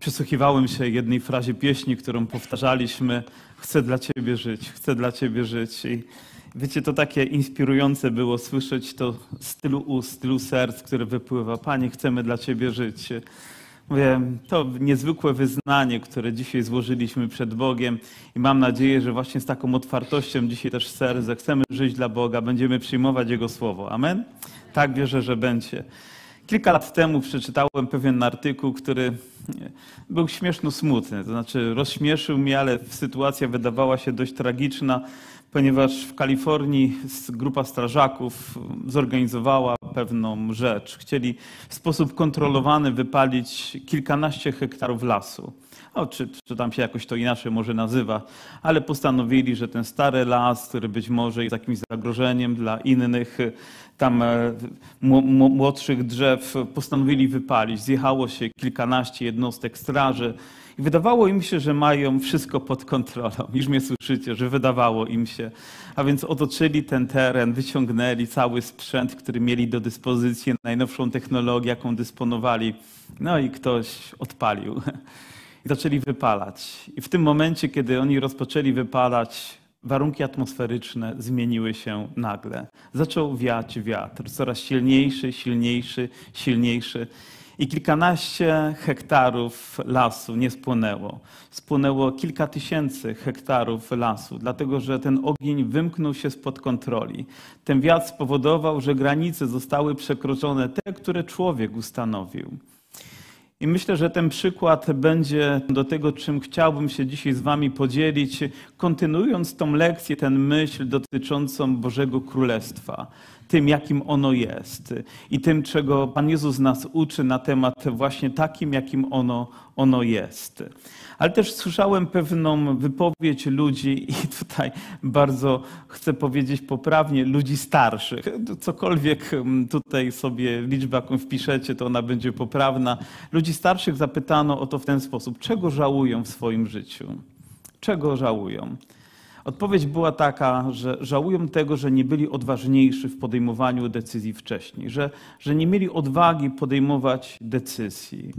Przysłuchiwałem się jednej frazie pieśni, którą powtarzaliśmy: Chcę dla Ciebie żyć, chcę dla Ciebie żyć. I wiecie, to takie inspirujące było słyszeć to z tylu ust, z tylu serc, które wypływa. Panie, chcemy dla Ciebie żyć. Mówię, to niezwykłe wyznanie, które dzisiaj złożyliśmy przed Bogiem i mam nadzieję, że właśnie z taką otwartością dzisiaj też serce chcemy żyć dla Boga, będziemy przyjmować Jego Słowo. Amen? Tak wierzę, że będzie. Kilka lat temu przeczytałem pewien artykuł, który był śmieszno smutny. To znaczy rozśmieszył mnie, ale sytuacja wydawała się dość tragiczna, ponieważ w Kalifornii grupa strażaków zorganizowała pewną rzecz. Chcieli w sposób kontrolowany wypalić kilkanaście hektarów lasu. O, czy, czy tam się jakoś to inaczej może nazywa, ale postanowili, że ten stary las, który być może jest jakimś zagrożeniem dla innych tam e, młodszych drzew postanowili wypalić. Zjechało się kilkanaście jednostek straży i wydawało im się, że mają wszystko pod kontrolą. Już mnie słyszycie, że wydawało im się. A więc otoczyli ten teren, wyciągnęli cały sprzęt, który mieli do dyspozycji, najnowszą technologię, jaką dysponowali. No i ktoś odpalił. I zaczęli wypalać. I w tym momencie, kiedy oni rozpoczęli wypalać, warunki atmosferyczne zmieniły się nagle. Zaczął wiać wiatr, coraz silniejszy, silniejszy, silniejszy. I kilkanaście hektarów lasu nie spłonęło. Spłonęło kilka tysięcy hektarów lasu, dlatego że ten ogień wymknął się spod kontroli. Ten wiatr spowodował, że granice zostały przekroczone, te, które człowiek ustanowił. I myślę, że ten przykład będzie do tego, czym chciałbym się dzisiaj z Wami podzielić, kontynuując tą lekcję, tę myśl dotyczącą Bożego Królestwa, tym, jakim ono jest i tym, czego Pan Jezus nas uczy na temat właśnie takim, jakim ono, ono jest. Ale też słyszałem pewną wypowiedź ludzi, i tutaj bardzo chcę powiedzieć poprawnie, ludzi starszych. Cokolwiek mm, tutaj sobie liczbę, jaką wpiszecie, to ona będzie poprawna. Ludzi starszych zapytano o to w ten sposób: czego żałują w swoim życiu? Czego żałują? Odpowiedź była taka, że żałują tego, że nie byli odważniejsi w podejmowaniu decyzji wcześniej, że, że nie mieli odwagi podejmować decyzji.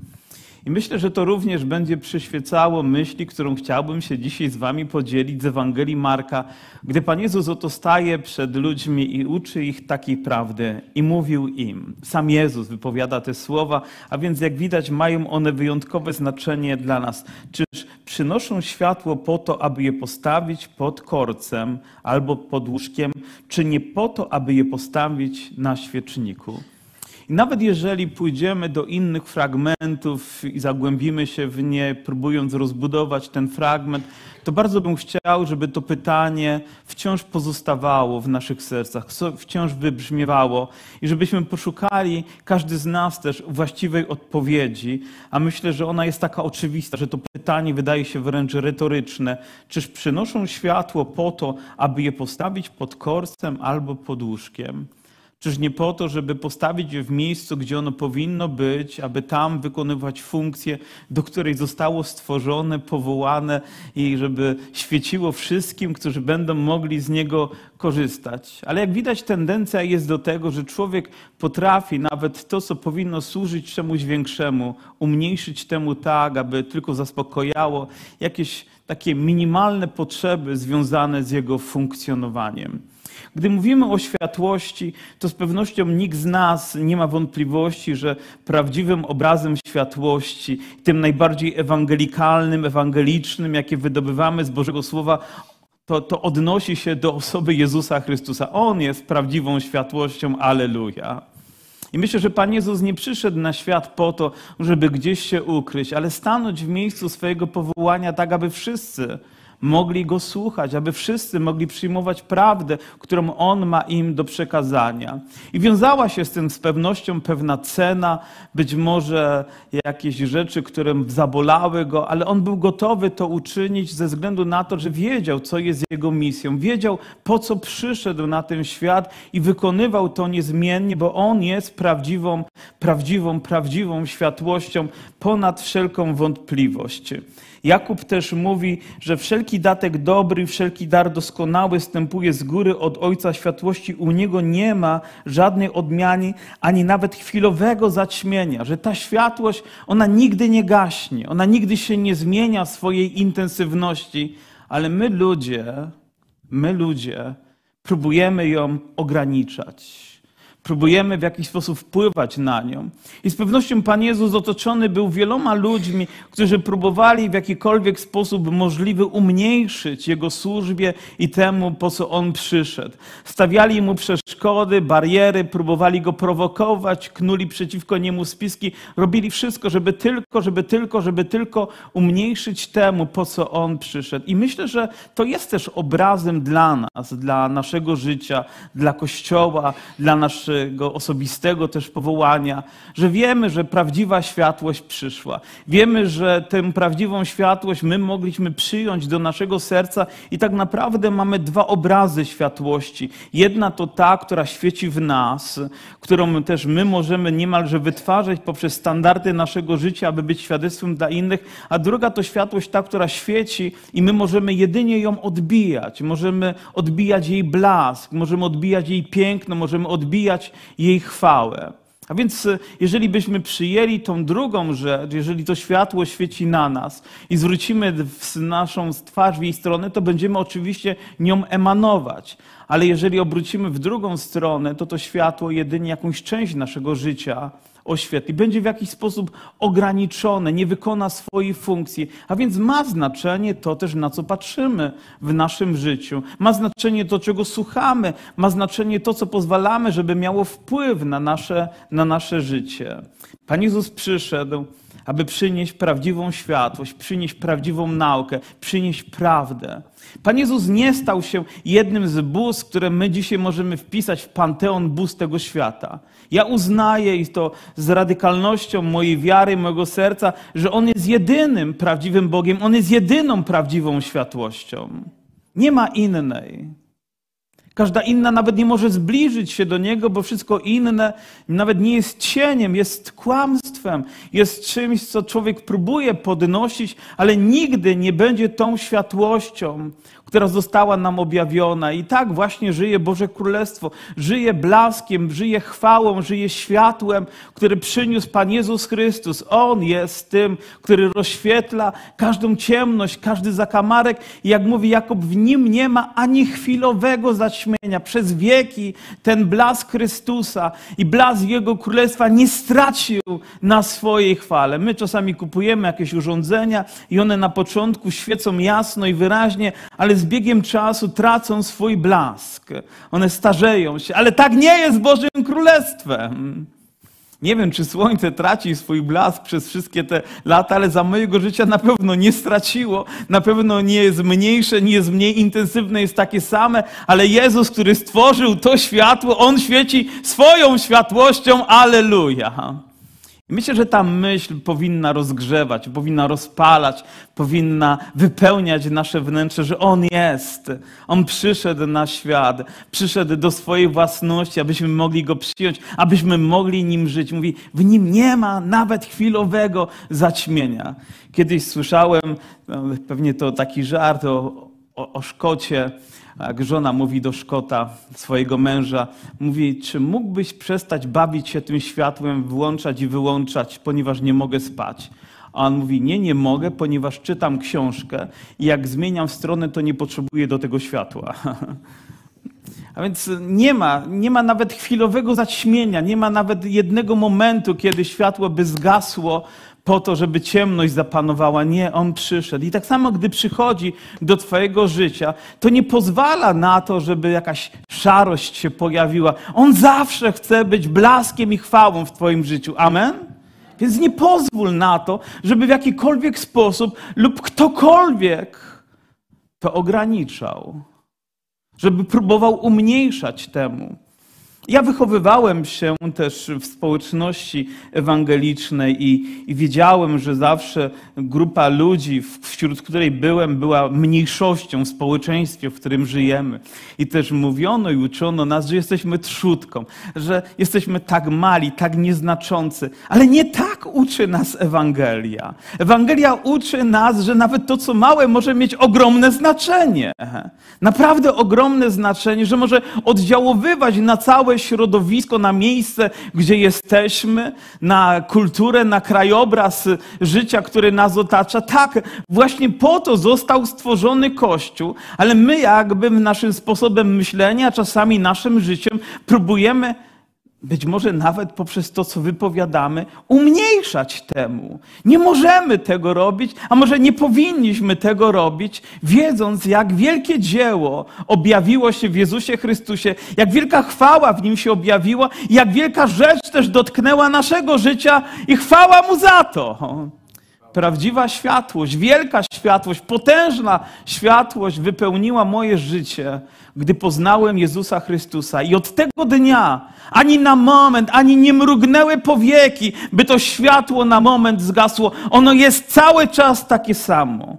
I myślę, że to również będzie przyświecało myśli, którą chciałbym się dzisiaj z Wami podzielić z Ewangelii Marka, gdy Pan Jezus oto staje przed ludźmi i uczy ich takiej prawdy i mówił im. Sam Jezus wypowiada te słowa, a więc jak widać mają one wyjątkowe znaczenie dla nas. Czyż przynoszą światło po to, aby je postawić pod korcem albo pod łóżkiem, czy nie po to, aby je postawić na świeczniku? I nawet jeżeli pójdziemy do innych fragmentów i zagłębimy się w nie, próbując rozbudować ten fragment, to bardzo bym chciał, żeby to pytanie wciąż pozostawało w naszych sercach, wciąż wybrzmiewało i żebyśmy poszukali, każdy z nas też, właściwej odpowiedzi. A myślę, że ona jest taka oczywista, że to pytanie wydaje się wręcz retoryczne. Czyż przynoszą światło po to, aby je postawić pod korsem albo pod łóżkiem? Czyż nie po to, żeby postawić je w miejscu, gdzie ono powinno być, aby tam wykonywać funkcję, do której zostało stworzone, powołane i żeby świeciło wszystkim, którzy będą mogli z niego korzystać. Ale jak widać, tendencja jest do tego, że człowiek potrafi nawet to, co powinno służyć czemuś większemu, umniejszyć temu tak, aby tylko zaspokojało jakieś takie minimalne potrzeby związane z jego funkcjonowaniem. Gdy mówimy o światłości, to z pewnością nikt z nas nie ma wątpliwości, że prawdziwym obrazem światłości, tym najbardziej ewangelikalnym, ewangelicznym, jakie wydobywamy z Bożego Słowa, to, to odnosi się do osoby Jezusa Chrystusa. On jest prawdziwą światłością. Aleluja. I myślę, że Pan Jezus nie przyszedł na świat po to, żeby gdzieś się ukryć, ale stanąć w miejscu swojego powołania tak, aby wszyscy mogli go słuchać, aby wszyscy mogli przyjmować prawdę, którą on ma im do przekazania. I wiązała się z tym z pewnością pewna cena, być może jakieś rzeczy, które zabolały go, ale on był gotowy to uczynić ze względu na to, że wiedział, co jest jego misją, wiedział, po co przyszedł na ten świat i wykonywał to niezmiennie, bo on jest prawdziwą, prawdziwą, prawdziwą światłością ponad wszelką wątpliwość. Jakub też mówi, że wszelki datek dobry, wszelki dar doskonały stępuje z góry od Ojca Światłości. U Niego nie ma żadnej odmiany, ani nawet chwilowego zaćmienia, że ta światłość, ona nigdy nie gaśnie, ona nigdy się nie zmienia swojej intensywności, ale my ludzie, my ludzie próbujemy ją ograniczać. Próbujemy w jakiś sposób wpływać na nią. I z pewnością Pan Jezus otoczony był wieloma ludźmi, którzy próbowali w jakikolwiek sposób możliwy umniejszyć Jego służbie i temu, po co On przyszedł. Stawiali Mu przeszkody, bariery, próbowali Go prowokować, knuli przeciwko Niemu spiski, robili wszystko, żeby tylko, żeby tylko, żeby tylko umniejszyć temu, po co On przyszedł. I myślę, że to jest też obrazem dla nas, dla naszego życia, dla Kościoła, dla naszego naszego osobistego też powołania, że wiemy, że prawdziwa światłość przyszła. Wiemy, że tę prawdziwą światłość my mogliśmy przyjąć do naszego serca i tak naprawdę mamy dwa obrazy światłości. Jedna to ta, która świeci w nas, którą też my możemy niemalże wytwarzać poprzez standardy naszego życia, aby być świadectwem dla innych, a druga to światłość ta, która świeci i my możemy jedynie ją odbijać. Możemy odbijać jej blask, możemy odbijać jej piękno, możemy odbijać jej chwałę. A więc e, jeżeli byśmy przyjęli tą drugą rzecz, jeżeli to światło świeci na nas i zwrócimy naszą twarz w jej stronę, to będziemy oczywiście nią emanować. Ale jeżeli obrócimy w drugą stronę, to to światło jedynie jakąś część naszego życia oświetli. Będzie w jakiś sposób ograniczone, nie wykona swojej funkcji. A więc ma znaczenie to też, na co patrzymy w naszym życiu. Ma znaczenie to, czego słuchamy. Ma znaczenie to, co pozwalamy, żeby miało wpływ na nasze, na nasze życie. Pan Jezus przyszedł, aby przynieść prawdziwą światłość, przynieść prawdziwą naukę, przynieść prawdę. Pan Jezus nie stał się jednym z bóstw, które my dzisiaj możemy wpisać w panteon bóstw tego świata. Ja uznaję i to z radykalnością mojej wiary, mojego serca, że On jest jedynym prawdziwym Bogiem, On jest jedyną prawdziwą światłością. Nie ma innej. Każda inna nawet nie może zbliżyć się do Niego, bo wszystko inne nawet nie jest cieniem, jest kłamstwem, jest czymś, co człowiek próbuje podnosić, ale nigdy nie będzie tą światłością, która została nam objawiona. I tak właśnie żyje Boże Królestwo. Żyje blaskiem, żyje chwałą, żyje światłem, które przyniósł Pan Jezus Chrystus. On jest tym, który rozświetla każdą ciemność, każdy zakamarek. I jak mówi Jakub, w nim nie ma ani chwilowego zaćmienia. Przez wieki ten blask Chrystusa i blask Jego Królestwa nie stracił na swojej chwale. My czasami kupujemy jakieś urządzenia i one na początku świecą jasno i wyraźnie, ale z biegiem czasu tracą swój blask. One starzeją się, ale tak nie jest Bożym Królestwem. Nie wiem, czy słońce traci swój blask przez wszystkie te lata, ale za mojego życia na pewno nie straciło, na pewno nie jest mniejsze, nie jest mniej intensywne, jest takie same, ale Jezus, który stworzył to światło, On świeci swoją światłością, aleluja. Myślę, że ta myśl powinna rozgrzewać, powinna rozpalać, powinna wypełniać nasze wnętrze, że On jest. On przyszedł na świat, przyszedł do swojej własności, abyśmy mogli Go przyjąć, abyśmy mogli Nim żyć. Mówi, w Nim nie ma nawet chwilowego zaćmienia. Kiedyś słyszałem, no, pewnie to taki żart o, o, o Szkocie, jak żona mówi do Szkota, swojego męża, mówi, czy mógłbyś przestać bawić się tym światłem, włączać i wyłączać, ponieważ nie mogę spać. A on mówi, nie, nie mogę, ponieważ czytam książkę i jak zmieniam stronę, to nie potrzebuję do tego światła. A więc nie ma, nie ma nawet chwilowego zaćmienia, nie ma nawet jednego momentu, kiedy światło by zgasło, po to, żeby ciemność zapanowała. Nie, On przyszedł. I tak samo, gdy przychodzi do Twojego życia, to nie pozwala na to, żeby jakaś szarość się pojawiła. On zawsze chce być blaskiem i chwałą w Twoim życiu. Amen? Więc nie pozwól na to, żeby w jakikolwiek sposób lub ktokolwiek to ograniczał. Żeby próbował umniejszać temu. Ja wychowywałem się też w społeczności ewangelicznej i, i, wiedziałem, że zawsze grupa ludzi, wśród której byłem, była mniejszością w społeczeństwie, w którym żyjemy. I też mówiono i uczono nas, że jesteśmy trzutką, że jesteśmy tak mali, tak nieznaczący. Ale nie tak uczy nas Ewangelia. Ewangelia uczy nas, że nawet to, co małe, może mieć ogromne znaczenie. Naprawdę ogromne znaczenie, że może oddziaływać na całe środowisko, na miejsce, gdzie jesteśmy, na kulturę, na krajobraz życia, który nas otacza. Tak, właśnie po to został stworzony Kościół, ale my jakby naszym sposobem myślenia, czasami naszym życiem próbujemy być może nawet poprzez to, co wypowiadamy, umniejszać temu. Nie możemy tego robić, a może nie powinniśmy tego robić, wiedząc, jak wielkie dzieło objawiło się w Jezusie Chrystusie, jak wielka chwała w nim się objawiła, jak wielka rzecz też dotknęła naszego życia i chwała mu za to. Prawdziwa światłość, wielka światłość, potężna światłość wypełniła moje życie, gdy poznałem Jezusa Chrystusa. I od tego dnia ani na moment, ani nie mrugnęły powieki, by to światło na moment zgasło. Ono jest cały czas takie samo.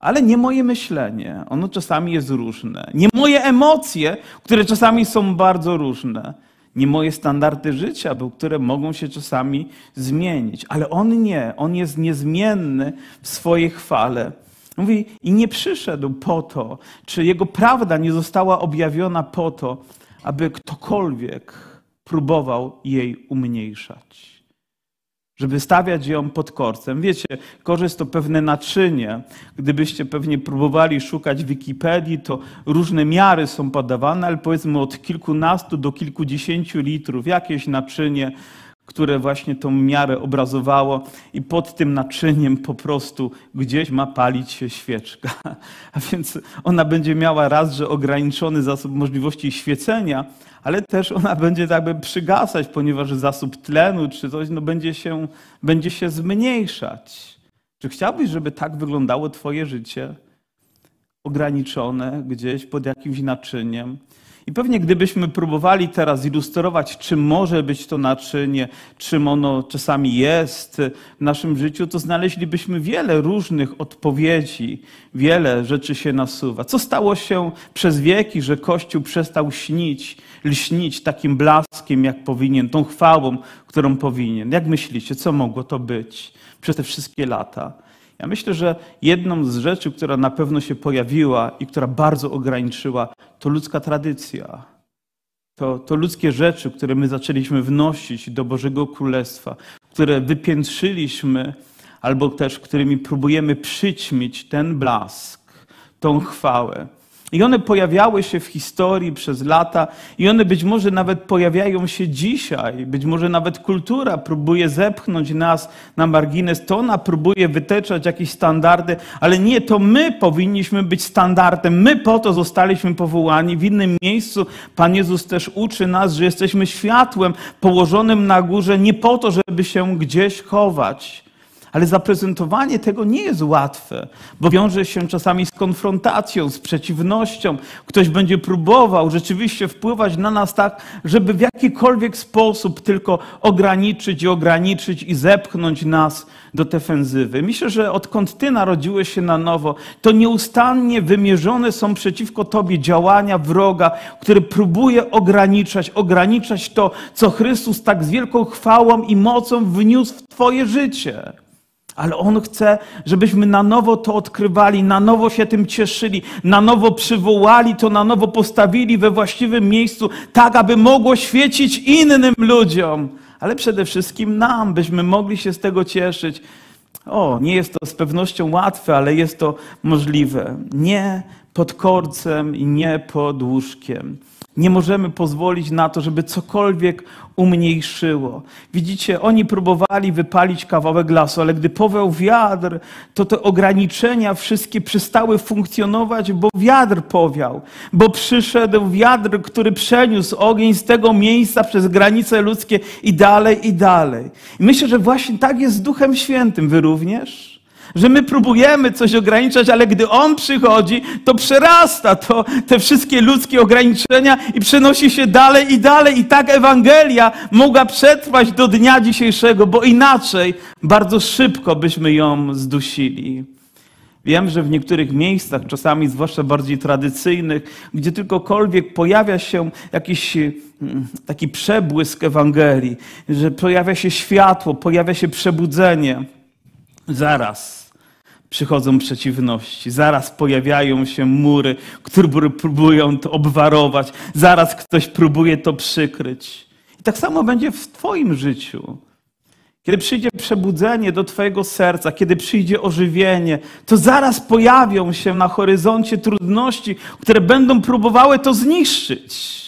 Ale nie moje myślenie, ono czasami jest różne. Nie moje emocje, które czasami są bardzo różne. Nie moje standardy życia, bo które mogą się czasami zmienić. Ale on nie, on jest niezmienny w swojej chwale. Mówi, i nie przyszedł po to, czy jego prawda nie została objawiona po to, aby ktokolwiek próbował jej umniejszać. Żeby stawiać ją pod korcem. Wiecie, korzyst to pewne naczynie. Gdybyście pewnie próbowali szukać Wikipedii, to różne miary są podawane, ale powiedzmy od kilkunastu do kilkudziesięciu litrów jakieś naczynie które właśnie tą miarę obrazowało, i pod tym naczyniem po prostu gdzieś ma palić się świeczka. A więc ona będzie miała raz, że ograniczony zasób możliwości świecenia, ale też ona będzie jakby przygasać, ponieważ zasób tlenu czy coś no będzie, się, będzie się zmniejszać. Czy chciałbyś, żeby tak wyglądało Twoje życie? Ograniczone gdzieś pod jakimś naczyniem, i pewnie gdybyśmy próbowali teraz ilustrować, czym może być to naczynie, czym ono czasami jest w naszym życiu, to znaleźlibyśmy wiele różnych odpowiedzi, wiele rzeczy się nasuwa. Co stało się przez wieki, że Kościół przestał śnić, lśnić takim blaskiem, jak powinien, tą chwałą, którą powinien? Jak myślicie, co mogło to być przez te wszystkie lata? Ja myślę, że jedną z rzeczy, która na pewno się pojawiła i która bardzo ograniczyła, to ludzka tradycja. To, to ludzkie rzeczy, które my zaczęliśmy wnosić do Bożego Królestwa, które wypiętrzyliśmy, albo też którymi próbujemy przyćmić ten blask, tą chwałę. I one pojawiały się w historii przez lata, i one być może nawet pojawiają się dzisiaj. Być może nawet kultura próbuje zepchnąć nas na margines, to ona próbuje wytyczać jakieś standardy, ale nie, to my powinniśmy być standardem. My po to zostaliśmy powołani. W innym miejscu Pan Jezus też uczy nas, że jesteśmy światłem położonym na górze nie po to, żeby się gdzieś chować ale zaprezentowanie tego nie jest łatwe, bo wiąże się czasami z konfrontacją, z przeciwnością. Ktoś będzie próbował rzeczywiście wpływać na nas tak, żeby w jakikolwiek sposób tylko ograniczyć i ograniczyć i zepchnąć nas do defensywy. Myślę, że odkąd Ty narodziłeś się na nowo, to nieustannie wymierzone są przeciwko Tobie działania wroga, który próbuje ograniczać, ograniczać to, co Chrystus tak z wielką chwałą i mocą wniósł w Twoje życie ale On chce, żebyśmy na nowo to odkrywali, na nowo się tym cieszyli, na nowo przywołali to, na nowo postawili we właściwym miejscu, tak aby mogło świecić innym ludziom, ale przede wszystkim nam, byśmy mogli się z tego cieszyć. O, nie jest to z pewnością łatwe, ale jest to możliwe. Nie pod korcem i nie pod łóżkiem. Nie możemy pozwolić na to, żeby cokolwiek umniejszyło. Widzicie, oni próbowali wypalić kawałek lasu, ale gdy powiał wiatr, to te ograniczenia wszystkie przestały funkcjonować, bo wiatr powiał, bo przyszedł wiatr, który przeniósł ogień z tego miejsca przez granice ludzkie i dalej, i dalej. I myślę, że właśnie tak jest z Duchem Świętym. Wy również? Że my próbujemy coś ograniczać, ale gdy On przychodzi, to przerasta to te wszystkie ludzkie ograniczenia i przenosi się dalej i dalej. I tak Ewangelia mogła przetrwać do dnia dzisiejszego, bo inaczej bardzo szybko byśmy ją zdusili. Wiem, że w niektórych miejscach, czasami zwłaszcza bardziej tradycyjnych, gdzie tylkokolwiek pojawia się jakiś mm, taki przebłysk Ewangelii, że pojawia się światło, pojawia się przebudzenie, zaraz przychodzą przeciwności, zaraz pojawiają się mury, które próbują to obwarować, zaraz ktoś próbuje to przykryć. I tak samo będzie w Twoim życiu. Kiedy przyjdzie przebudzenie do Twojego serca, kiedy przyjdzie ożywienie, to zaraz pojawią się na horyzoncie trudności, które będą próbowały to zniszczyć.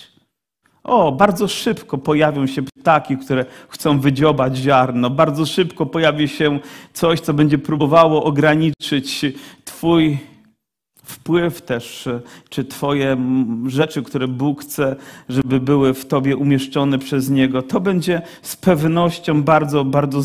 O, bardzo szybko pojawią się ptaki, które chcą wydziobać ziarno. Bardzo szybko pojawi się coś, co będzie próbowało ograniczyć Twój wpływ też, czy Twoje rzeczy, które Bóg chce, żeby były w Tobie umieszczone przez Niego, to będzie z pewnością bardzo, bardzo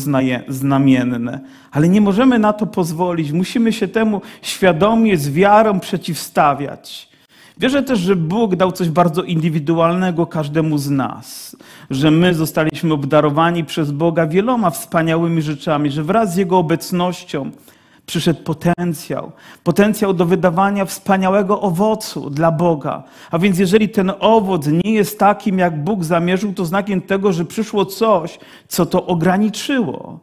znamienne. Ale nie możemy na to pozwolić. Musimy się temu świadomie, z wiarą przeciwstawiać. Wierzę też, że Bóg dał coś bardzo indywidualnego każdemu z nas, że my zostaliśmy obdarowani przez Boga wieloma wspaniałymi rzeczami, że wraz z Jego obecnością przyszedł potencjał. Potencjał do wydawania wspaniałego owocu dla Boga. A więc jeżeli ten owoc nie jest takim, jak Bóg zamierzył, to znakiem tego, że przyszło coś, co to ograniczyło.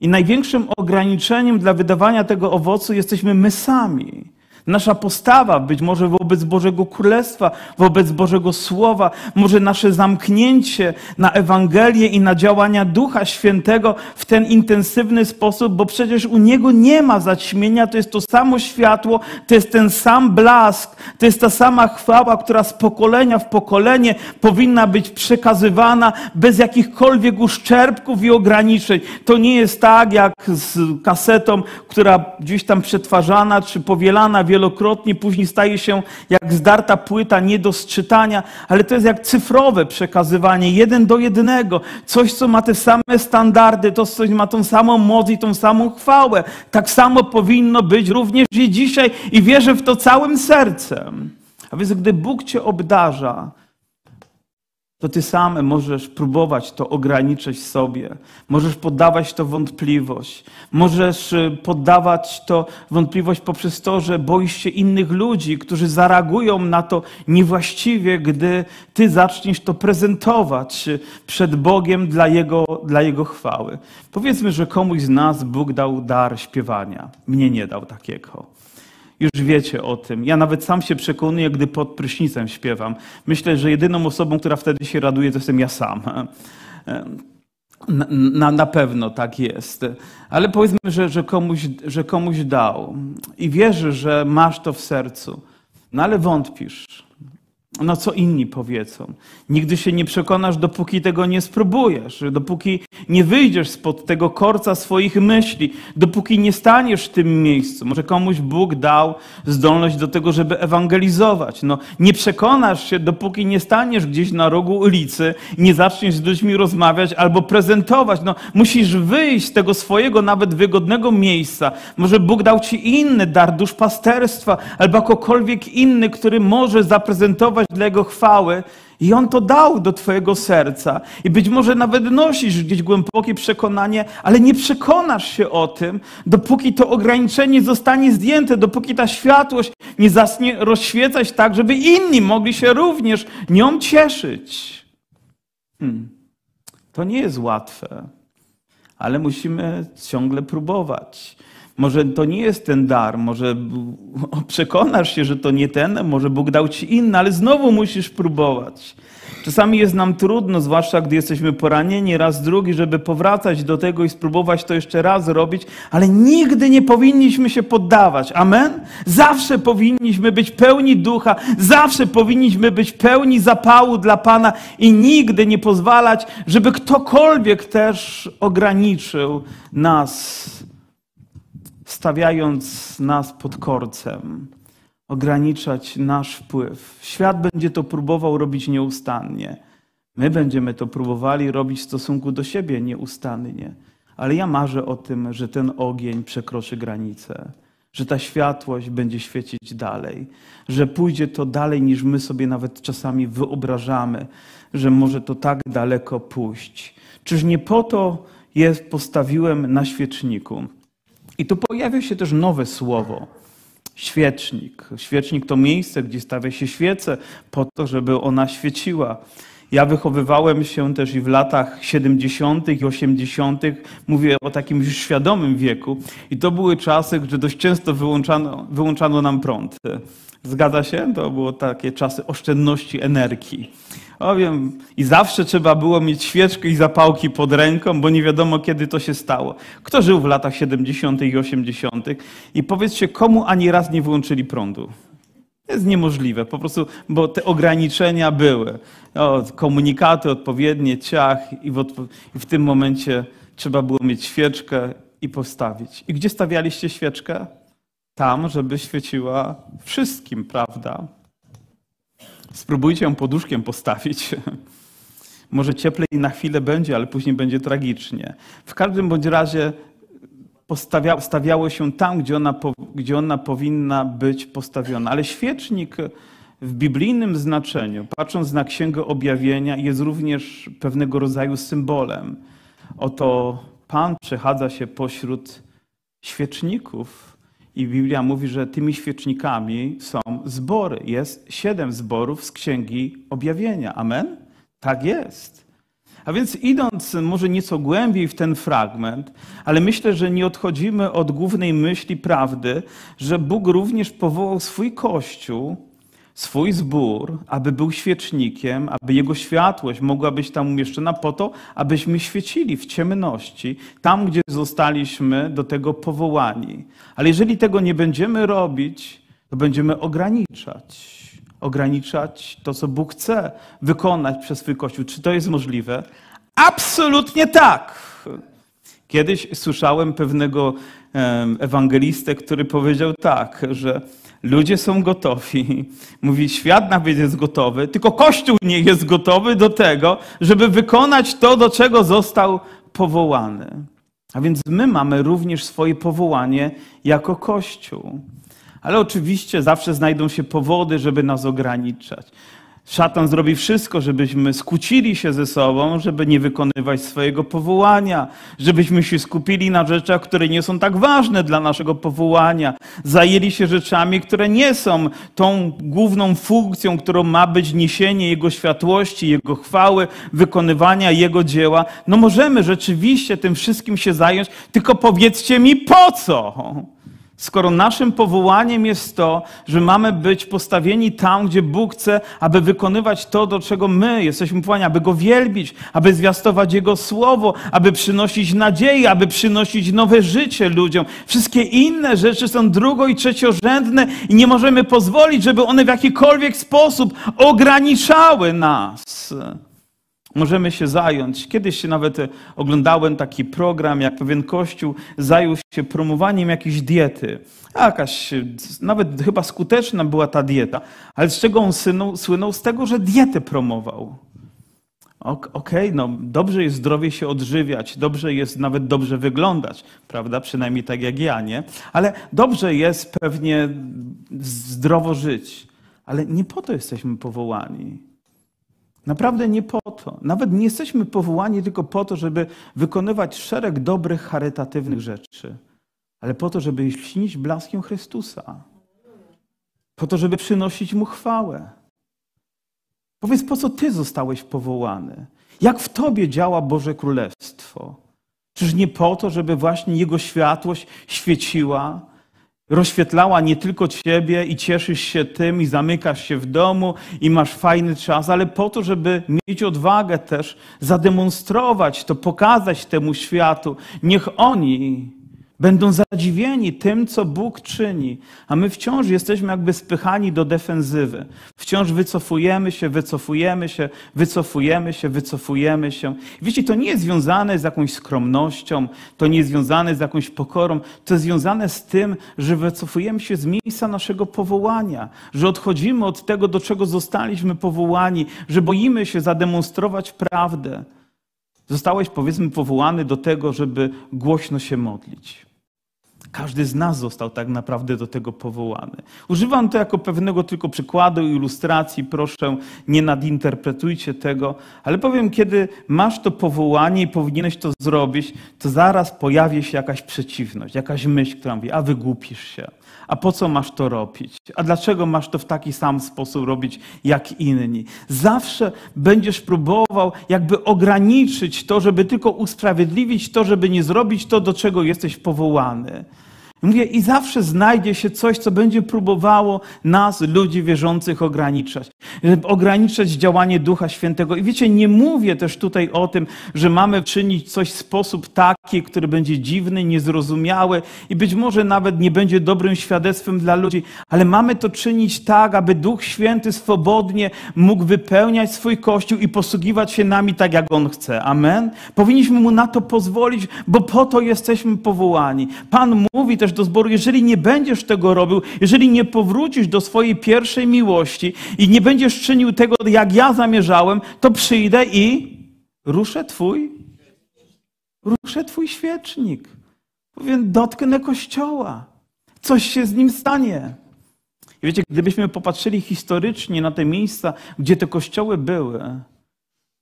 I największym ograniczeniem dla wydawania tego owocu jesteśmy my sami. Nasza postawa być może wobec Bożego Królestwa, wobec Bożego Słowa, może nasze zamknięcie na Ewangelię i na działania Ducha Świętego w ten intensywny sposób, bo przecież u Niego nie ma zaćmienia, to jest to samo światło, to jest ten sam blask, to jest ta sama chwała, która z pokolenia w pokolenie powinna być przekazywana bez jakichkolwiek uszczerbków i ograniczeń. To nie jest tak jak z kasetą, która gdzieś tam przetwarzana czy powielana wielokrotnie, później staje się jak zdarta płyta, nie do sczytania, ale to jest jak cyfrowe przekazywanie, jeden do jednego. Coś, co ma te same standardy, to coś ma tą samą moc i tą samą chwałę. Tak samo powinno być również i dzisiaj i wierzę w to całym sercem. A więc gdy Bóg cię obdarza, to ty sam możesz próbować to ograniczyć sobie. Możesz poddawać to wątpliwość. Możesz y, poddawać to wątpliwość poprzez to, że boisz się innych ludzi, którzy zareagują na to niewłaściwie, gdy ty zaczniesz to prezentować przed Bogiem dla Jego, dla Jego chwały. Powiedzmy, że komuś z nas Bóg dał dar śpiewania. Mnie nie dał takiego. Już wiecie o tym. Ja nawet sam się przekonuję, gdy pod prysznicem śpiewam. Myślę, że jedyną osobą, która wtedy się raduje, to jestem ja sam. Na, na, na, pewno tak jest. Ale powiedzmy, że, że, komuś, że komuś dał i wierzysz, że masz to w sercu, no ale wątpisz. No co inni powiedzą. Nigdy się nie przekonasz, dopóki tego nie spróbujesz, dopóki nie wyjdziesz spod tego korca swoich myśli, dopóki nie staniesz w tym miejscu. Może komuś Bóg dał zdolność do tego, żeby ewangelizować. No, nie przekonasz się, dopóki nie staniesz gdzieś na rogu ulicy, nie zaczniesz z ludźmi rozmawiać albo prezentować. No, musisz wyjść z tego swojego nawet wygodnego miejsca. Może Bóg dał ci inny dar duszpasterstwa albo jakokolwiek inny, który może zaprezentować dla Jego chwały. I On to dał do Twojego serca. I być może nawet nosisz gdzieś głębokie przekonanie, ale nie przekonasz się o tym, dopóki to ograniczenie zostanie zdjęte, dopóki ta światłość nie zacznie rozświecać tak, żeby inni mogli się również nią cieszyć. Hmm. To nie jest łatwe, ale musimy ciągle próbować. Może to nie jest ten dar, może przekonasz się, że to nie ten, może Bóg dał ci inny, ale znowu musisz próbować. Czasami jest nam trudno, zwłaszcza gdy jesteśmy poranieni raz drugi, żeby powracać do tego i spróbować to jeszcze raz robić, ale nigdy nie powinniśmy się poddawać. Amen? Zawsze powinniśmy być pełni ducha, zawsze powinniśmy być pełni zapału dla Pana i nigdy nie pozwalać, żeby ktokolwiek też ograniczył nas stawiając nas pod korcem, ograniczać nasz wpływ. Świat będzie to próbował robić nieustannie. My będziemy to próbowali robić w stosunku do siebie nieustannie. ale ja marzę o tym, że ten ogień przekroczy granicę, że ta światłość będzie świecić dalej, że pójdzie to dalej niż my sobie nawet czasami wyobrażamy, że może to tak daleko pójść. Czyż nie po to je postawiłem na świeczniku? I tu pojawia się też nowe słowo. Świecznik. Świecznik to miejsce, gdzie stawia się świecę po to, żeby ona świeciła. Ja wychowywałem się też i w latach 70. i 80. Mówię o takim już świadomym wieku. I to były czasy, gdzie dość często wyłączano, wyłączano nam prąd. Zgadza się? To było takie czasy oszczędności energii. O wiem, i zawsze trzeba było mieć świeczkę i zapałki pod ręką, bo nie wiadomo, kiedy to się stało. Kto żył w latach 70. i 80. i powiedzcie, komu ani raz nie wyłączyli prądu? jest niemożliwe, po prostu, bo te ograniczenia były. O, komunikaty odpowiednie, ciach i w, i w tym momencie trzeba było mieć świeczkę i postawić. I gdzie stawialiście świeczkę? Tam, żeby świeciła wszystkim, prawda? Spróbujcie ją poduszkiem postawić. Może cieplej na chwilę będzie, ale później będzie tragicznie. W każdym bądź razie postawia, stawiało się tam, gdzie ona, gdzie ona powinna być postawiona. Ale świecznik w biblijnym znaczeniu, patrząc na Księgę Objawienia, jest również pewnego rodzaju symbolem. Oto Pan przechadza się pośród świeczników i Biblia mówi, że tymi świecznikami są zbory. Jest siedem zborów z Księgi Objawienia. Amen? Tak jest. A więc idąc może nieco głębiej w ten fragment, ale myślę, że nie odchodzimy od głównej myśli prawdy, że Bóg również powołał swój kościół, swój zbór, aby był świecznikiem, aby jego światłość mogła być tam umieszczona po to, abyśmy świecili w ciemności, tam gdzie zostaliśmy do tego powołani. Ale jeżeli tego nie będziemy robić, to będziemy ograniczać ograniczać to, co Bóg chce wykonać przez swój Kościół. Czy to jest możliwe? Absolutnie tak. Kiedyś słyszałem pewnego ewangelistę, który powiedział tak, że ludzie są gotowi. Mówi, świat nawet jest gotowy, tylko Kościół nie jest gotowy do tego, żeby wykonać to, do czego został powołany. A więc my mamy również swoje powołanie jako Kościół. Ale oczywiście zawsze znajdą się powody, żeby nas ograniczać. Szatan zrobi wszystko, żebyśmy skłócili się ze sobą, żeby nie wykonywać swojego powołania, żebyśmy się skupili na rzeczach, które nie są tak ważne dla naszego powołania, zajęli się rzeczami, które nie są tą główną funkcją, którą ma być niesienie Jego światłości, Jego chwały, wykonywania Jego dzieła. No możemy rzeczywiście tym wszystkim się zająć, tylko powiedzcie mi po co? Skoro naszym powołaniem jest to, że mamy być postawieni tam, gdzie Bóg chce, aby wykonywać to, do czego my jesteśmy powołani, aby Go wielbić, aby zwiastować Jego słowo, aby przynosić nadzieję, aby przynosić nowe życie ludziom. Wszystkie inne rzeczy są drugo- i trzeciorzędne i nie możemy pozwolić, żeby one w jakikolwiek sposób ograniczały nas możemy się zająć. Kiedyś się nawet e, oglądałem taki program, jak pewien kościół zajął się promowaniem jakiejś diety. Jakaś, e, nawet chyba skuteczna była ta dieta. Ale z czego on słynął? Słynął z tego, że dietę promował. Okej, okay, no dobrze jest zdrowie się odżywiać, dobrze jest nawet dobrze wyglądać, prawda? Przynajmniej tak jak ja, nie? Ale dobrze jest pewnie zdrowo żyć. Ale nie po to jesteśmy powołani. Naprawdę nie po to. Nawet nie jesteśmy powołani tylko po to, żeby wykonywać szereg dobrych, charytatywnych rzeczy, ale po to, żeby śnić blaskiem Chrystusa. Po to, żeby przynosić Mu chwałę. Powiedz, po co Ty zostałeś powołany? Jak w Tobie działa Boże Królestwo? Czyż nie po to, żeby właśnie Jego światłość świeciła, rozświetlała nie tylko ciebie i cieszysz się tym i zamykasz się w domu i masz fajny czas, ale po to, żeby mieć odwagę też zademonstrować to, pokazać temu światu. Niech oni Będą zadziwieni tym, co Bóg czyni, a my wciąż jesteśmy jakby spychani do defensywy. Wciąż wycofujemy się, wycofujemy się, wycofujemy się, wycofujemy się. Wiecie, to nie jest związane z jakąś skromnością, to nie jest związane z jakąś pokorą, to jest związane z tym, że wycofujemy się z miejsca naszego powołania, że odchodzimy od tego, do czego zostaliśmy powołani, że boimy się zademonstrować prawdę. Zostałeś, powiedzmy, powołany do tego, żeby głośno się modlić. Każdy z nas został tak naprawdę do tego powołany. Używam to jako pewnego tylko przykładu, ilustracji. Proszę, nie nadinterpretujcie tego, ale powiem, kiedy masz to powołanie i powinieneś to zrobić, to zaraz pojawi się jakaś przeciwność, jakaś myśl, która mówi: A wygłupisz się. A po co masz to robić? A dlaczego masz to w taki sam sposób robić jak inni? Zawsze będziesz próbował jakby ograniczyć to, żeby tylko usprawiedliwić to, żeby nie zrobić to, do czego jesteś powołany. Mówię, i zawsze znajdzie się coś, co będzie próbowało nas, ludzi wierzących, ograniczać. Ograniczać działanie Ducha Świętego. I wiecie, nie mówię też tutaj o tym, że mamy czynić coś w sposób taki, który będzie dziwny, niezrozumiały i być może nawet nie będzie dobrym świadectwem dla ludzi, ale mamy to czynić tak, aby Duch Święty swobodnie mógł wypełniać swój Kościół i posługiwać się nami tak, jak On chce. Amen? Powinniśmy Mu na to pozwolić, bo po to jesteśmy powołani. Pan mówi też do zboru, jeżeli nie będziesz tego robił, jeżeli nie powrócisz do swojej pierwszej miłości i nie będziesz czynił tego, jak ja zamierzałem, to przyjdę i ruszę twój, ruszę twój świecznik. Powiem, dotknę kościoła. Coś się z nim stanie. I wiecie, gdybyśmy popatrzyli historycznie na te miejsca, gdzie te kościoły były,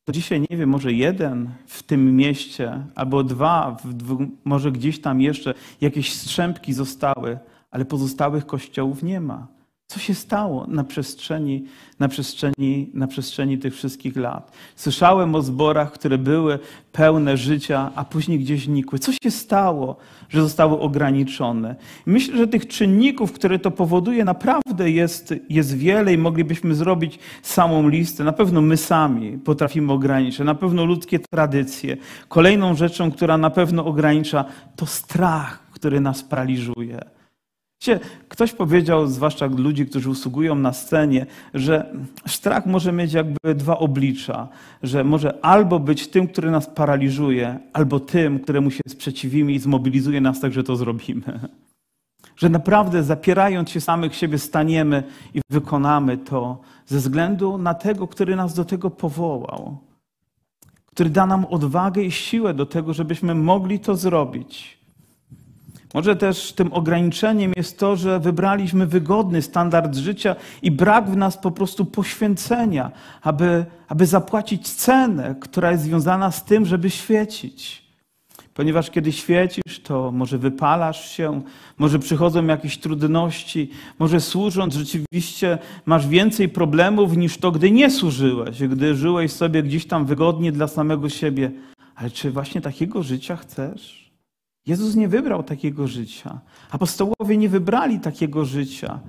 to dzisiaj nie wiem, może jeden w tym mieście, albo dwa, może gdzieś tam jeszcze jakieś strzępki zostały, ale pozostałych kościołów nie ma. Co się stało na przestrzeni, na, przestrzeni, na przestrzeni tych wszystkich lat? Słyszałem o zborach, które były pełne życia, a później gdzieś nikły. Co się stało, że zostały ograniczone? Myślę, że tych czynników, które to powoduje, naprawdę jest, jest wiele i moglibyśmy zrobić samą listę. Na pewno my sami potrafimy ograniczyć, na pewno ludzkie tradycje. Kolejną rzeczą, która na pewno ogranicza, to strach, który nas paraliżuje. Ktoś powiedział, zwłaszcza ludzi, którzy usługują na scenie, że strach może mieć jakby dwa oblicza, że może albo być tym, który nas paraliżuje, albo tym, któremu się sprzeciwimy i zmobilizuje nas tak, że to zrobimy. Że naprawdę zapierając się samych siebie staniemy i wykonamy to ze względu na tego, który nas do tego powołał, który da nam odwagę i siłę do tego, żebyśmy mogli to zrobić. Może też tym ograniczeniem jest to, że wybraliśmy wygodny standard życia i brak w nas po prostu poświęcenia, aby, aby zapłacić cenę, która jest związana z tym, żeby świecić. Ponieważ kiedy świecisz, to może wypalasz się, może przychodzą jakieś trudności, może służąc rzeczywiście masz więcej problemów niż to, gdy nie służyłeś, gdy żyłeś sobie gdzieś tam wygodnie dla samego siebie. Ale czy właśnie takiego życia chcesz? Jezus nie wybrał takiego życia. Apostołowie nie wybrali takiego życia.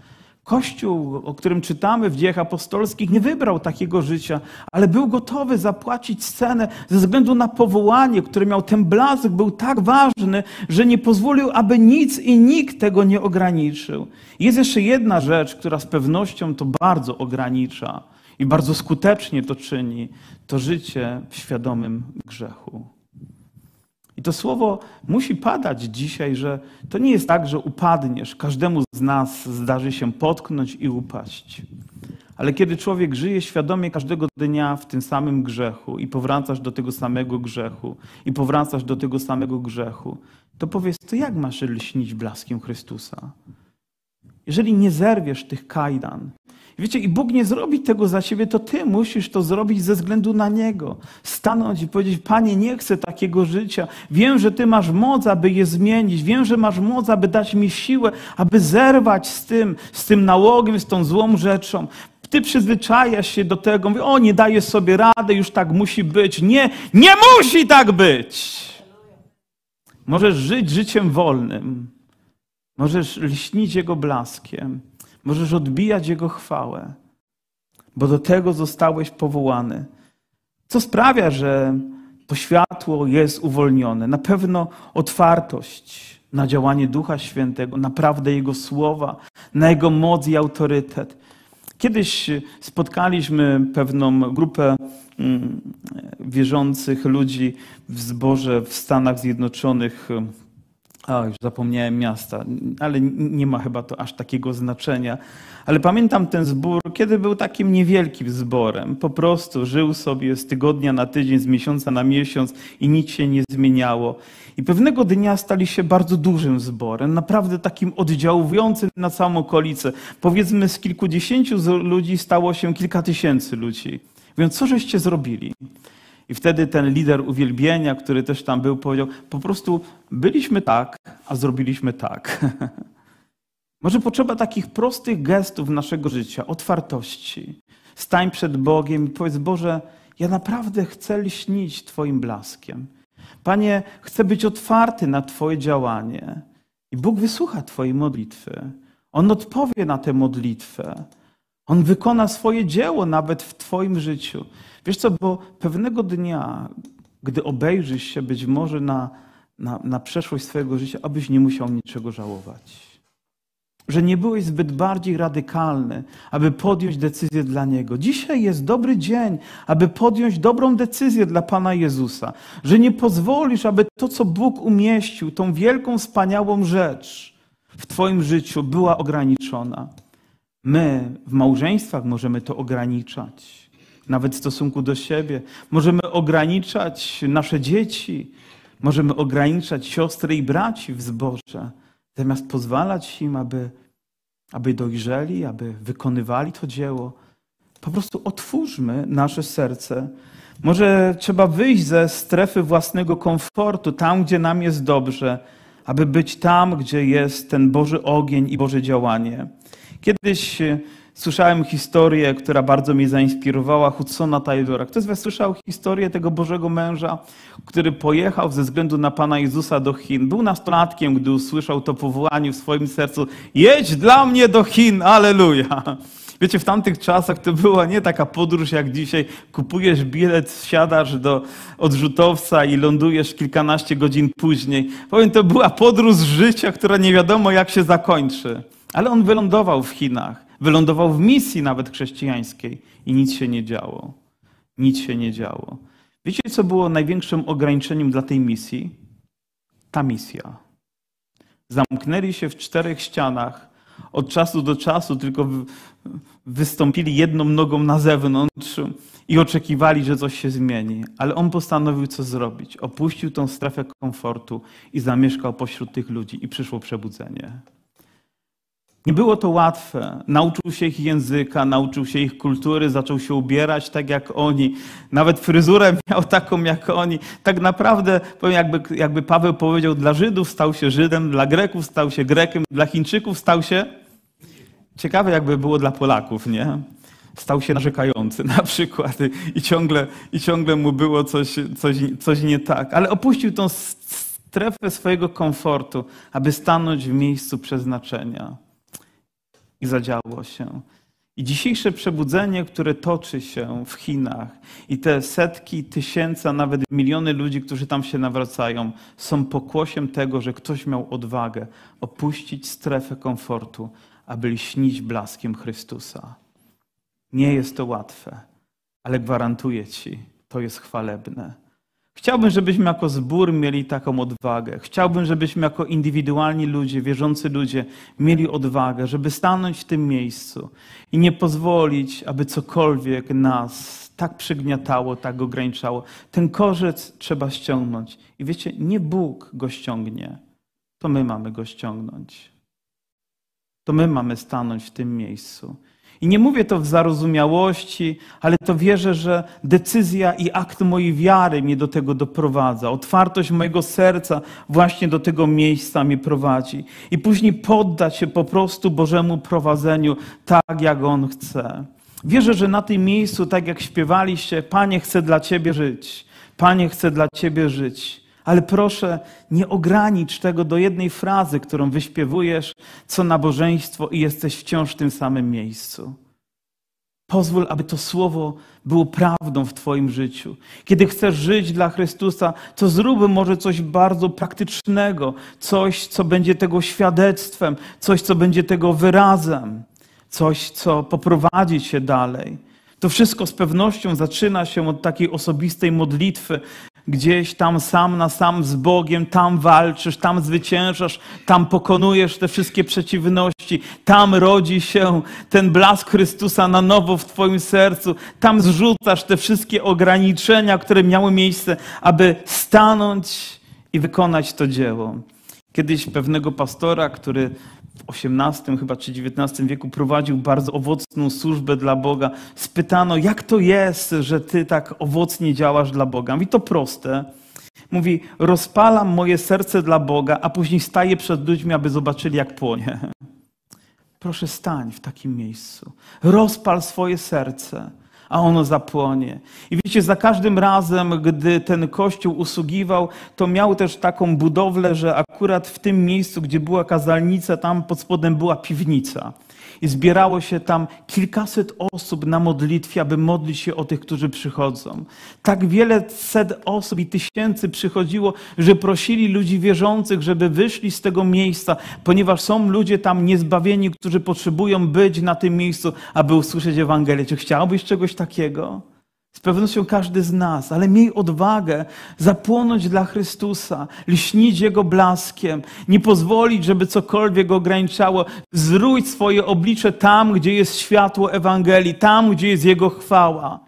Kościół, o którym czytamy w dziejach apostolskich, nie wybrał takiego życia, ale był gotowy zapłacić cenę ze względu na powołanie, które miał ten blask, był tak ważny, że nie pozwolił, aby nic i nikt tego nie ograniczył. Jest jeszcze jedna rzecz, która z pewnością to bardzo ogranicza i bardzo skutecznie to czyni: to życie w świadomym grzechu. I to słowo musi padać dzisiaj, że to nie jest tak, że upadniesz. Każdemu z nas zdarzy się potknąć i upaść. Ale kiedy człowiek żyje świadomie każdego dnia w tym samym grzechu i powracasz do tego samego grzechu i powracasz do tego samego grzechu, to powiedz, to jak masz lśnić blaskiem Chrystusa? Jeżeli nie zerwiesz tych kajdan, Wiecie, i Bóg nie zrobi tego za ciebie, to ty musisz to zrobić ze względu na Niego. Stanąć i powiedzieć, Panie, nie chcę takiego życia. Wiem, że Ty masz moc, aby je zmienić. Wiem, że masz moc, aby dać mi siłę, aby zerwać z tym, z tym nałogiem, z tą złą rzeczą. Ty przyzwyczajasz się do tego, mówisz, o, nie dajesz sobie rady, już tak musi być. Nie, nie musi tak być. Możesz żyć życiem wolnym. Możesz lśnić Jego blaskiem. Możesz odbijać Jego chwałę, bo do tego zostałeś powołany. Co sprawia, że to światło jest uwolnione? Na pewno otwartość na działanie Ducha Świętego, naprawdę Jego słowa, na Jego moc i autorytet. Kiedyś spotkaliśmy pewną grupę mm, wierzących ludzi w zborze w Stanach Zjednoczonych O, już zapomniałem miasta, ale nie ma chyba to aż takiego znaczenia. Ale pamiętam ten zbór, kiedy był takim niewielkim zborem. Po prostu żył sobie z tygodnia na tydzień, z miesiąca na miesiąc i nic się nie zmieniało. I pewnego dnia stali się bardzo dużym zborem, naprawdę takim oddziałującym na całą okolicę. Powiedzmy z kilkudziesięciu ludzi stało się kilka tysięcy ludzi. Więc co żeście zrobili? I wtedy ten lider uwielbienia, który też tam był, powiedział: Po prostu byliśmy tak, a zrobiliśmy tak. Może potrzeba takich prostych gestów naszego życia, otwartości. Stań przed Bogiem i powiedz: Boże, ja naprawdę chcę lśnić Twoim blaskiem. Panie, chcę być otwarty na Twoje działanie. I Bóg wysłucha Twojej modlitwy. On odpowie na tę modlitwę. On wykona swoje dzieło nawet w Twoim życiu. Wiesz co, bo pewnego dnia, gdy obejrzysz się być może na, na, na przeszłość swojego życia, abyś nie musiał niczego żałować. Że nie byłeś zbyt bardziej radykalny, aby podjąć decyzję dla Niego. Dzisiaj jest dobry dzień, aby podjąć dobrą decyzję dla Pana Jezusa. Że nie pozwolisz, aby to, co Bóg umieścił, tą wielką, wspaniałą rzecz w Twoim życiu była ograniczona. My w małżeństwach możemy to ograniczać, nawet w stosunku do siebie. Możemy ograniczać nasze dzieci, możemy ograniczać siostry i braci w zborze, zamiast pozwalać im, aby, aby dojrzeli, aby wykonywali to dzieło. Po prostu otwórzmy nasze serce. Może trzeba wyjść ze strefy własnego komfortu, tam, gdzie nam jest dobrze, aby być tam, gdzie jest ten Boży ogień i Boże działanie. Kiedyś słyszałem historię, która bardzo mnie zainspirowała, Hudsona Taylora. Ktoś z Was słyszał historię tego Bożego męża, który pojechał ze względu na Pana Jezusa do Chin. Był nastolatkiem, gdy usłyszał to powołanie w swoim sercu. Jedź dla mnie do Chin, aleluja! Wiecie, w tamtych czasach to była nie taka podróż jak dzisiaj. Kupujesz bilet, wsiadasz do odrzutowca i lądujesz kilkanaście godzin później. Powiem, to była podróż życia, która nie wiadomo jak się zakończy. Ale on wylądował w Chinach, wylądował w misji nawet chrześcijańskiej i nic się nie działo. Nic się nie działo. Wiecie, co było największym ograniczeniem dla tej misji? Ta misja. Zamknęli się w czterech ścianach. Od czasu do czasu tylko wystąpili jedną nogą na zewnątrz i oczekiwali, że coś się zmieni. Ale on postanowił co zrobić. Opuścił tą strefę komfortu i zamieszkał pośród tych ludzi i przyszło przebudzenie. Nie było to łatwe. Nauczył się ich języka, nauczył się ich kultury, zaczął się ubierać tak jak oni. Nawet fryzurę miał taką jak oni. Tak naprawdę, powiem, jakby, jakby Paweł powiedział, dla Żydów stał się Żydem, dla Greków stał się Grekiem, dla Chińczyków stał się. Ciekawe, jakby było dla Polaków, nie? Stał się narzekający na przykład i ciągle, i ciągle mu było coś, coś, coś nie tak. Ale opuścił tą strefę swojego komfortu, aby stanąć w miejscu przeznaczenia i zadziało się. I dzisiejsze przebudzenie, które toczy się w Chinach i te setki, tysięcy, a nawet miliony ludzi, którzy tam się nawracają, są pokłosiem tego, że ktoś miał odwagę opuścić strefę komfortu, aby lśnić blaskiem Chrystusa. Nie jest to łatwe, ale gwarantuję Ci, to jest chwalebne. Chciałbym, żebyśmy jako zbór mieli taką odwagę. Chciałbym, żebyśmy jako indywidualni ludzie, wierzący ludzie, mieli odwagę, żeby stanąć w tym miejscu i nie pozwolić, aby cokolwiek nas tak przygniatało, tak ograniczało. Ten korzec trzeba ściągnąć. I wiecie, nie Bóg go ściągnie, to my mamy go ściągnąć. To my mamy stanąć w tym miejscu. I nie mówię to w zarozumiałości, ale to wierzę, że decyzja i akt mojej wiary mnie do tego doprowadza. Otwartość mojego serca właśnie do tego miejsca mnie prowadzi. I później poddać się po prostu Bożemu prowadzeniu tak, jak On chce. Wierzę, że na tym miejscu, tak jak śpiewaliście, Panie, chcę dla Ciebie żyć. Panie, chcę dla Ciebie żyć. Ale proszę, nie ogranicz tego do jednej frazy, którą wyśpiewujesz, co nabożeństwo i jesteś wciąż w tym samym miejscu. Pozwól, aby to słowo było prawdą w Twoim życiu. Kiedy chcesz żyć dla Chrystusa, to zrób może coś bardzo praktycznego, coś, co będzie tego świadectwem, coś, co będzie tego wyrazem, coś, co poprowadzi Cię dalej. To wszystko z pewnością zaczyna się od takiej osobistej modlitwy, gdzieś tam sam na sam z Bogiem, tam walczysz, tam zwyciężasz, tam pokonujesz te wszystkie przeciwności, tam rodzi się ten blask Chrystusa na nowo w Twoim sercu, tam zrzucasz te wszystkie ograniczenia, które miały miejsce, aby stanąć i wykonać to dzieło. Kiedyś pewnego pastora, który w XVIII chyba czy XIX wieku prowadził bardzo owocną służbę dla Boga. Spytano, jak to jest, że ty tak owocnie działasz dla Boga? Mówi, to proste. Mówi, rozpalam moje serce dla Boga, a później staję przed ludźmi, aby zobaczyli, jak płonie. Proszę stań w takim miejscu. Rozpal swoje serce a ono zapłonie. I wiecie, za każdym razem, gdy ten kościół usługiwał, to miał też taką budowlę, że akurat w tym miejscu, gdzie była kazalnica, tam pod spodem była piwnica i zbierało się tam kilkaset osób na modlitwie, aby modlić się o tych, którzy przychodzą. Tak wiele set osób i tysięcy przychodziło, że prosili ludzi wierzących, żeby wyszli z tego miejsca, ponieważ są ludzie tam niezbawieni, którzy potrzebują być na tym miejscu, aby usłyszeć Ewangelię. Czy chciałbyś czegoś takiego? Z pewnością każdy z nas, ale miej odwagę zapłonąć dla Chrystusa, lśnić Jego blaskiem, nie pozwolić, żeby cokolwiek go ograniczało. Zwróć swoje oblicze tam, gdzie jest światło Ewangelii, tam, gdzie jest Jego chwała.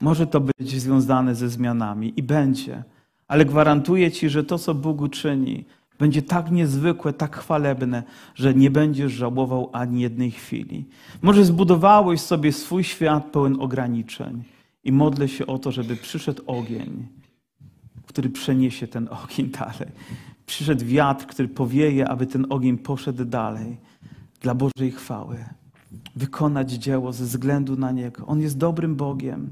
Może to być związane ze zmianami i będzie, ale gwarantuję Ci, że to, co Bóg uczyni, będzie tak niezwykłe, tak chwalebne, że nie będziesz żałował ani jednej chwili. Może zbudowałeś sobie swój świat pełen ograniczeń i modlę się o to, żeby przyszedł ogień, który przeniesie ten ogień dalej. Przyszedł wiatr, który powieje, aby ten ogień poszedł dalej dla Bożej chwały. Wykonać dzieło ze względu na Niego. On jest dobrym Bogiem.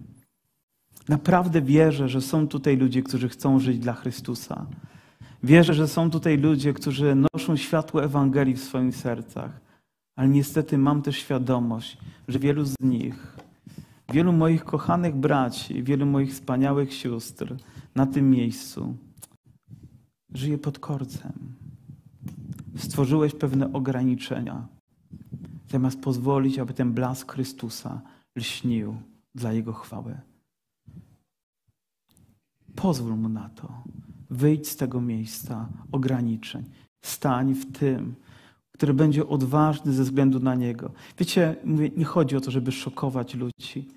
Naprawdę wierzę, że są tutaj ludzie, którzy chcą żyć dla Chrystusa. Wierzę, że są tutaj ludzie, którzy noszą światło Ewangelii w swoich sercach. Ale niestety mam też świadomość, że wielu z nich wielu moich kochanych braci, wielu moich wspaniałych sióstr na tym miejscu żyje pod korcem. Stworzyłeś pewne ograniczenia, zamiast pozwolić, aby ten blask Chrystusa lśnił dla Jego chwały. Pozwól Mu na to. Wyjdź z tego miejsca ograniczeń. Stań w tym, który będzie odważny ze względu na Niego. Wiecie, mówię, nie chodzi o to, żeby szokować ludzi,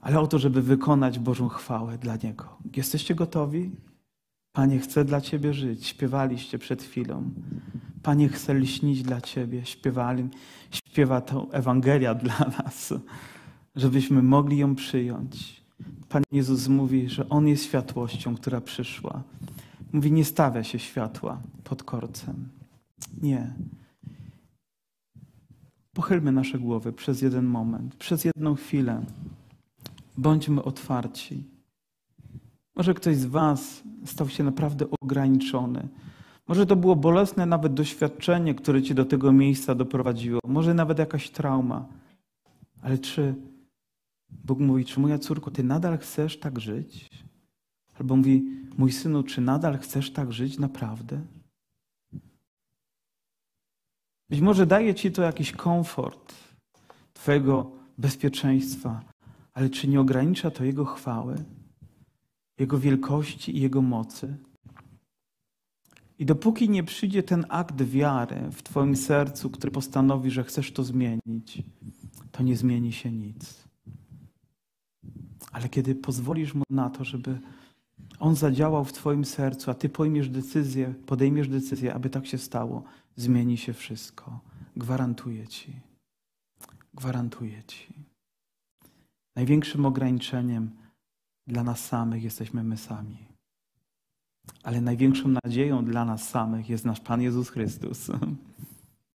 ale o to, żeby wykonać Bożą chwałę dla Niego. Jesteście gotowi? Panie, chcę dla Ciebie żyć. Śpiewaliście przed chwilą. Panie, chcę lśnić dla Ciebie. Śpiewali, śpiewa to Ewangelia dla nas, żebyśmy mogli ją przyjąć. Pan Jezus mówi, że On jest światłością, która przyszła. Mówi, nie stawia się światła pod korcem. Nie. Pochylmy nasze głowy przez jeden moment, przez jedną chwilę. Bądźmy otwarci. Może ktoś z Was stał się naprawdę ograniczony. Może to było bolesne nawet doświadczenie, które Cię do tego miejsca doprowadziło. Może nawet jakaś trauma. Ale czy Bóg mówi, czy moja córko, Ty nadal chcesz tak żyć? Albo mówi, mój synu, czy nadal chcesz tak żyć naprawdę? Być może daje Ci to jakiś komfort Twojego bezpieczeństwa, ale czy nie ogranicza to Jego chwały, Jego wielkości i Jego mocy? I dopóki nie przyjdzie ten akt wiary w Twoim sercu, który postanowi, że chcesz to zmienić, to nie zmieni się nic. Ale kiedy pozwolisz Mu na to, żeby On zadziałał w Twoim sercu, a Ty podejmiesz decyzję, podejmiesz decyzję, aby tak się stało, zmieni się wszystko. Gwarantuję Ci. Gwarantuję Ci. Największym ograniczeniem dla nas samych jesteśmy my sami. Ale największą nadzieją dla nas samych jest nasz Pan Jezus Chrystus.